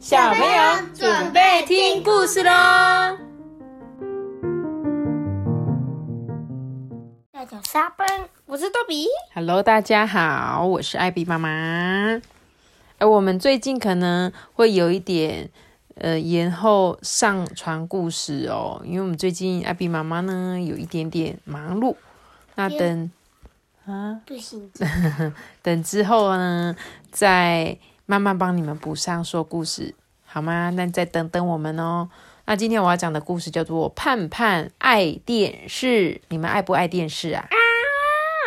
小朋友准备听故事喽！大家沙奔，我是豆比。Hello，大家好，我是艾比妈妈。哎，我们最近可能会有一点呃延后上传故事哦，因为我们最近艾比妈妈呢有一点点忙碌。那等啊，不行，等之后呢，再慢慢帮你们补上说故事，好吗？那你再等等我们哦。那今天我要讲的故事叫做《盼盼爱电视》，你们爱不爱电视啊？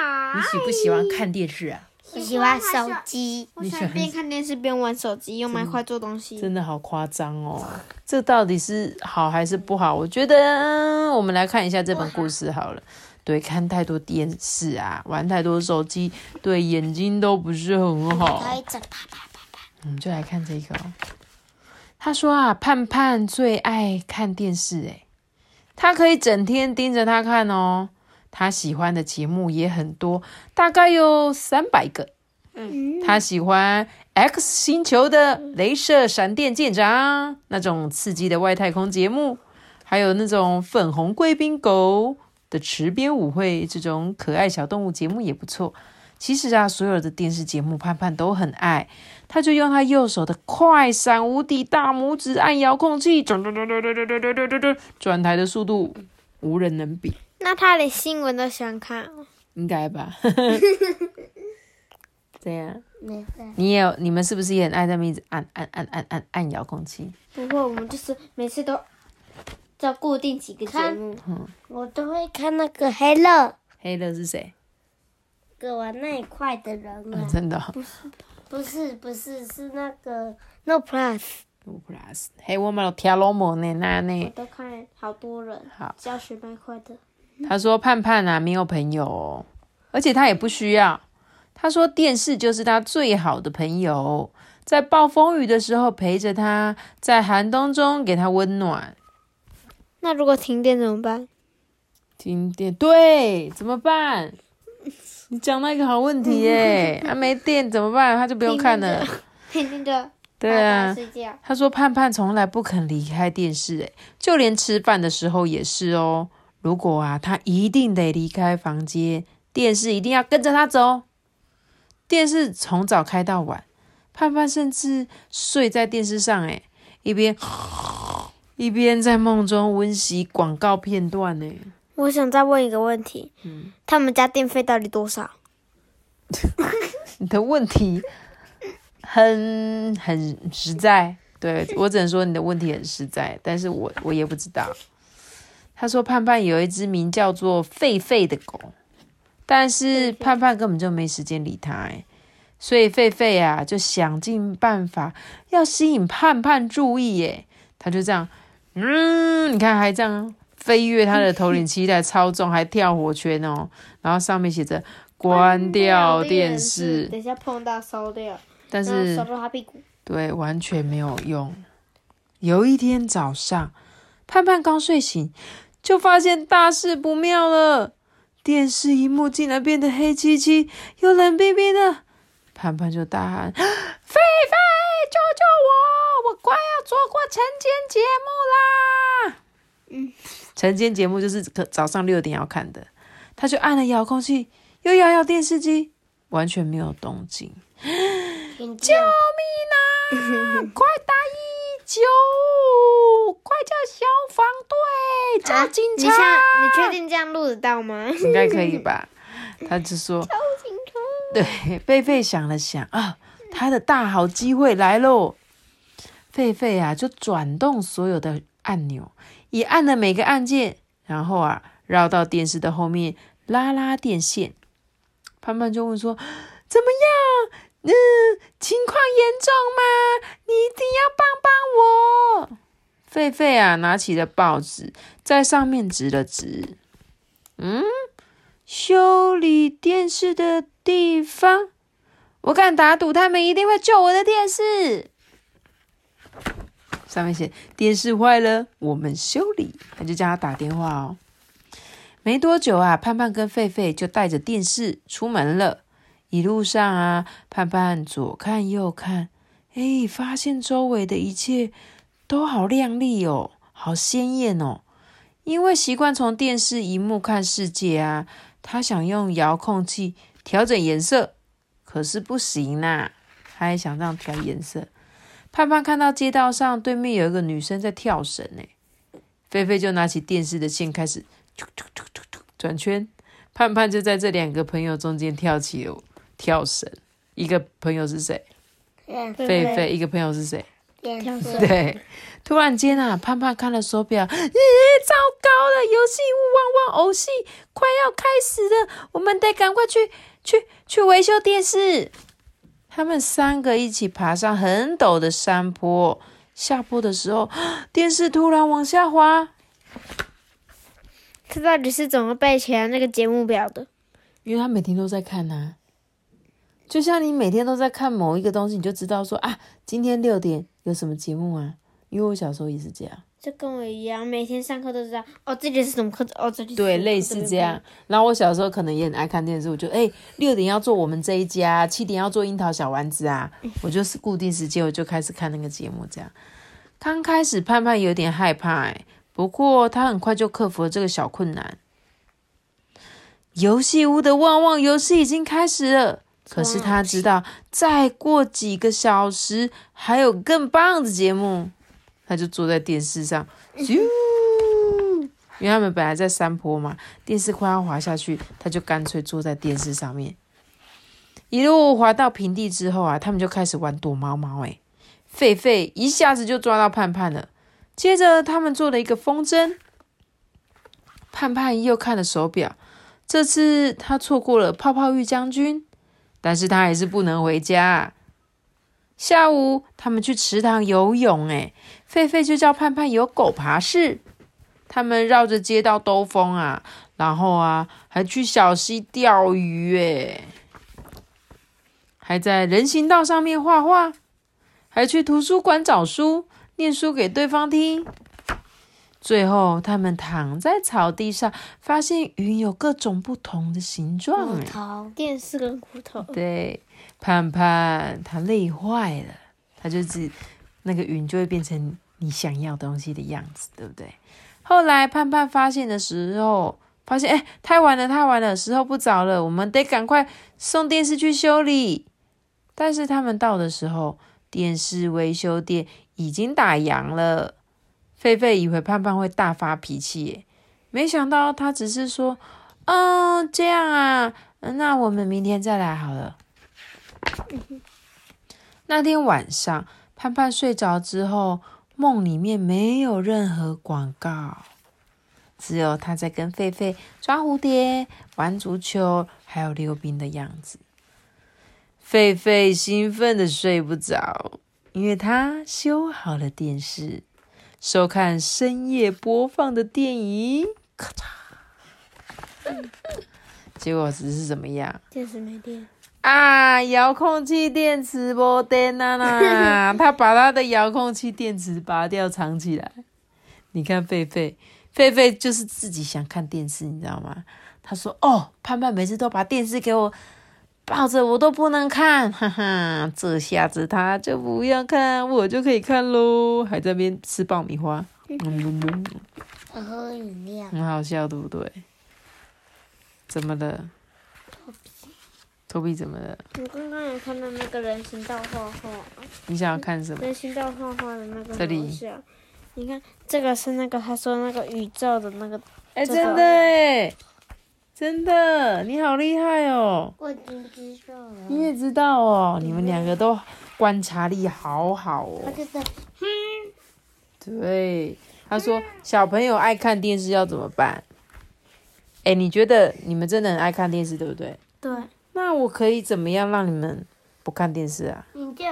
啊你喜不喜欢看电视啊？我喜欢手机。我喜欢边看电视边玩手机，用麦块做东西。真的好夸张哦！这到底是好还是不好？我觉得、嗯我们来看一下这本故事好了。对，看太多电视啊，玩太多手机，对眼睛都不是很好。可以整啪啪。我们就来看这个哦。他说啊，盼盼最爱看电视，诶，他可以整天盯着他看哦。他喜欢的节目也很多，大概有三百个。嗯，他喜欢 X 星球的镭射闪电舰长那种刺激的外太空节目，还有那种粉红贵宾狗的池边舞会这种可爱小动物节目也不错。其实啊，所有的电视节目盼盼都很爱，他就用他右手的快闪无敌大拇指按遥控器，转转转转转转转转转转，转台的速度无人能比，那他连新闻都喜欢看哦。应该吧？这样。没事。你也有，你们是不是也很爱在那边一直按按按按按按遥控器？不会，我们就是每次都在固定几个节目。我都会看那个黑乐，黑乐是谁？给我那一块的人。真的、哦。不是不是是那个 No Plus。No。Plus，嘿，我们有跳龙门呢，那我呢？都看好多人好，教学那块的。他说盼盼啊没有朋友、哦，而且他也不需要。他说电视就是他最好的朋友，在暴风雨的时候陪着他，在寒冬中给他温暖。那如果停电怎么办？停电，对，怎么办？你讲到一个好问题耶！啊，没电怎么办？他就不用看了。天天就对啊，他说盼盼从来不肯离开电视，诶，就连吃饭的时候也是哦。如果啊，他一定得离开房间，电视一定要跟着他走。电视从早开到晚，盼盼甚至睡在电视上，诶，一边 一边在梦中温习广告片段呢。我想再问一个问题，嗯。他们家电费到底多少？你的问题很很实在，对我只能说你的问题很实在，但是我我也不知道。他说盼盼有一只名叫做狒狒的狗，但是盼盼根本就没时间理它，哎，所以狒狒啊就想尽办法要吸引盼盼注意，耶，他就这样，嗯，你看还这样飞越他的头顶期待超重，还跳火圈哦，然后上面写着关掉电视，等一下碰到烧掉，但是烧到他屁股。对，完全没有用。有一天早上，盼盼刚睡醒，就发现大事不妙了。电视荧幕竟然变得黑漆漆又冷冰冰的，盼盼就大喊：“菲菲，救救我！我快要错过晨间节目啦！”嗯，晨间节目就是可早上六点要看的。他就按了遥控器，又摇摇电视机，完全没有动静。救命啊！快打一九！快叫消防队！叫警你察！像你确定这样录得到吗？应该可以吧？他就说，对，狒狒想了想啊，他的大好机会来喽！狒狒啊，就转动所有的按钮，也按了每个按键，然后啊，绕到电视的后面拉拉电线。盼盼就问说：“怎么样？嗯，情况严重吗？你一定要帮帮我！”狒狒啊，拿起了报纸，在上面指了指，嗯，修理电视的地方，我敢打赌他们一定会救我的电视。上面写电视坏了，我们修理，他就叫他打电话哦。没多久啊，盼盼跟狒狒就带着电视出门了。一路上啊，盼盼左看右看，哎，发现周围的一切都好亮丽哦，好鲜艳哦。因为习惯从电视荧幕看世界啊，他想用遥控器调整颜色，可是不行呐。他还想这样调颜色。盼盼看到街道上对面有一个女生在跳绳，呢，菲菲就拿起电视的线开始突突突突突转圈。盼盼就在这两个朋友中间跳起了跳绳。一个朋友是谁？菲菲。一个朋友是谁？跳绳。对。突然间啊，盼盼看了手表，咦，糟糕了！游戏汪汪偶戏快要开始了，我们得赶快去去去维修电视。他们三个一起爬上很陡的山坡，下坡的时候，电视突然往下滑。他到底是怎么背起来那个节目表的？因为他每天都在看呐，就像你每天都在看某一个东西，你就知道说啊，今天六点有什么节目啊？因为我小时候也是这样。就跟我一样，每天上课都知道哦，这里是什么课？哦，这里对，类似这样。然后我小时候可能也很爱看电视，我就哎，六点要做我们这一家，七点要做樱桃小丸子啊，我就是固定时间我就开始看那个节目。这样，刚开始盼盼有点害怕，哎，不过他很快就克服了这个小困难。游戏屋的旺旺游戏已经开始了，可是他知道再过几个小时还有更棒的节目。他就坐在电视上，咻！因为他们本来在山坡嘛，电视快要滑下去，他就干脆坐在电视上面，一路滑到平地之后啊，他们就开始玩躲猫猫。哎，狒狒一下子就抓到盼盼了。接着他们做了一个风筝，盼盼又看了手表，这次他错过了泡泡浴将军，但是他还是不能回家。下午，他们去池塘游泳，哎，狒狒就叫盼盼有狗爬式。他们绕着街道兜风啊，然后啊，还去小溪钓鱼，哎，还在人行道上面画画，还去图书馆找书，念书给对方听。最后，他们躺在草地上，发现云有各种不同的形状，骨头，电视跟骨头，对。盼盼他累坏了，他就是那个云就会变成你想要东西的样子，对不对？后来盼盼发现的时候，发现哎，太晚了，太晚了，时候不早了，我们得赶快送电视去修理。但是他们到的时候，电视维修店已经打烊了。狒狒以为盼盼会大发脾气，没想到他只是说：“嗯，这样啊，那我们明天再来好了。”那天晚上，盼盼睡着之后，梦里面没有任何广告，只有他在跟狒狒抓蝴蝶、玩足球，还有溜冰的样子。狒狒兴奋的睡不着，因为他修好了电视，收看深夜播放的电影。咔嚓，结果只是怎么样？电视没电。啊！遥控器电池没电啊啦！他把他的遥控器电池拔掉藏起来。你看，狒狒，狒狒就是自己想看电视，你知道吗？他说：“哦，盼盼每次都把电视给我抱着，我都不能看，哈哈！这下子他就不要看，我就可以看喽。”还在边吃爆米花，嗯喝饮料，很好笑，对不对？怎么了？头皮怎么了？我刚刚有看到那个人行道画画。你想要看什么？人行道画画的那个。这里。你看，这个是那个他说那个宇宙的那个。哎，真的哎，真的，你好厉害哦！我已经知道了。你也知道哦，你们两个都观察力好好哦。他就是，对，他说小朋友爱看电视要怎么办？哎，你觉得你们真的很爱看电视，对不对？对。那我可以怎么样让你们不看电视啊？你就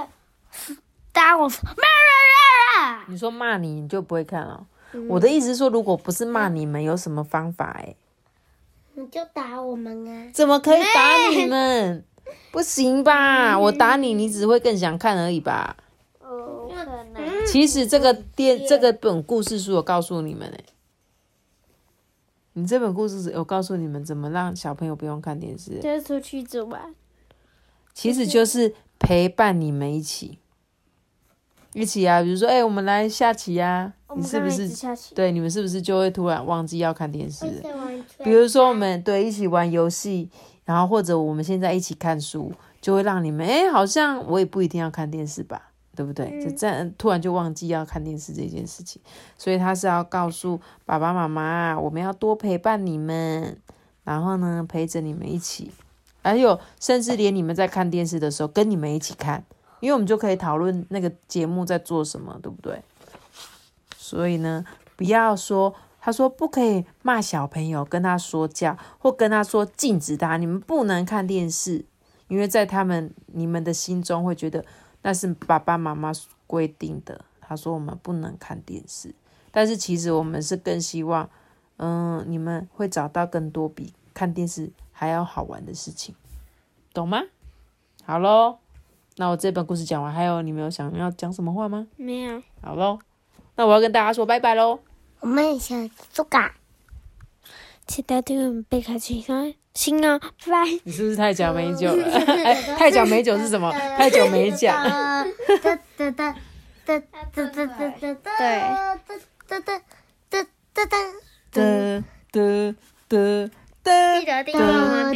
打我，骂你说骂你，你就不会看了。我的意思是说，如果不是骂你们，有什么方法？哎，你就打我们啊！怎么可以打你们？不行吧？我打你，你只会更想看而已吧？哦，其实这个电这个本故事书，我告诉你们哎。你这本故事有告诉你们怎么让小朋友不用看电视？就是出去走玩。其实就是陪伴你们一起。一起啊，比如说，哎、我们来下棋呀、你是不是？对，你们是不是就会突然忘记要看电视比如说我们对一起玩游戏，然后或者我们现在一起看书，就会让你们哎、诶好像我也不一定要看电视吧，对不对？就这样突然就忘记要看电视这件事情，所以他是要告诉爸爸妈妈，我们要多陪伴你们，然后呢陪着你们一起，还有甚至连你们在看电视的时候跟你们一起看，因为我们就可以讨论那个节目在做什么，对不对？所以呢，不要说他说不可以骂小朋友，跟他说教，或跟他说禁止他，你们不能看电视，因为在他们你们的心中会觉得那是爸爸妈妈规定的。他说我们不能看电视，但是其实我们是更希望，嗯，你们会找到更多比看电视还要好玩的事情，懂吗？好喽，那我这本故事讲完，还有你们有想要讲什么话吗？没有。好喽，那我要跟大家说拜拜喽。我们想做嘎。记得订阅我们贝卡奇康新哦，拜拜。你是不是太讲美酒了？哎，太讲美酒是什么？太久没讲。哒哒哒哒哒哒哒哒哒哒哒哒哒哒哒哒哒。哒。记得订阅我们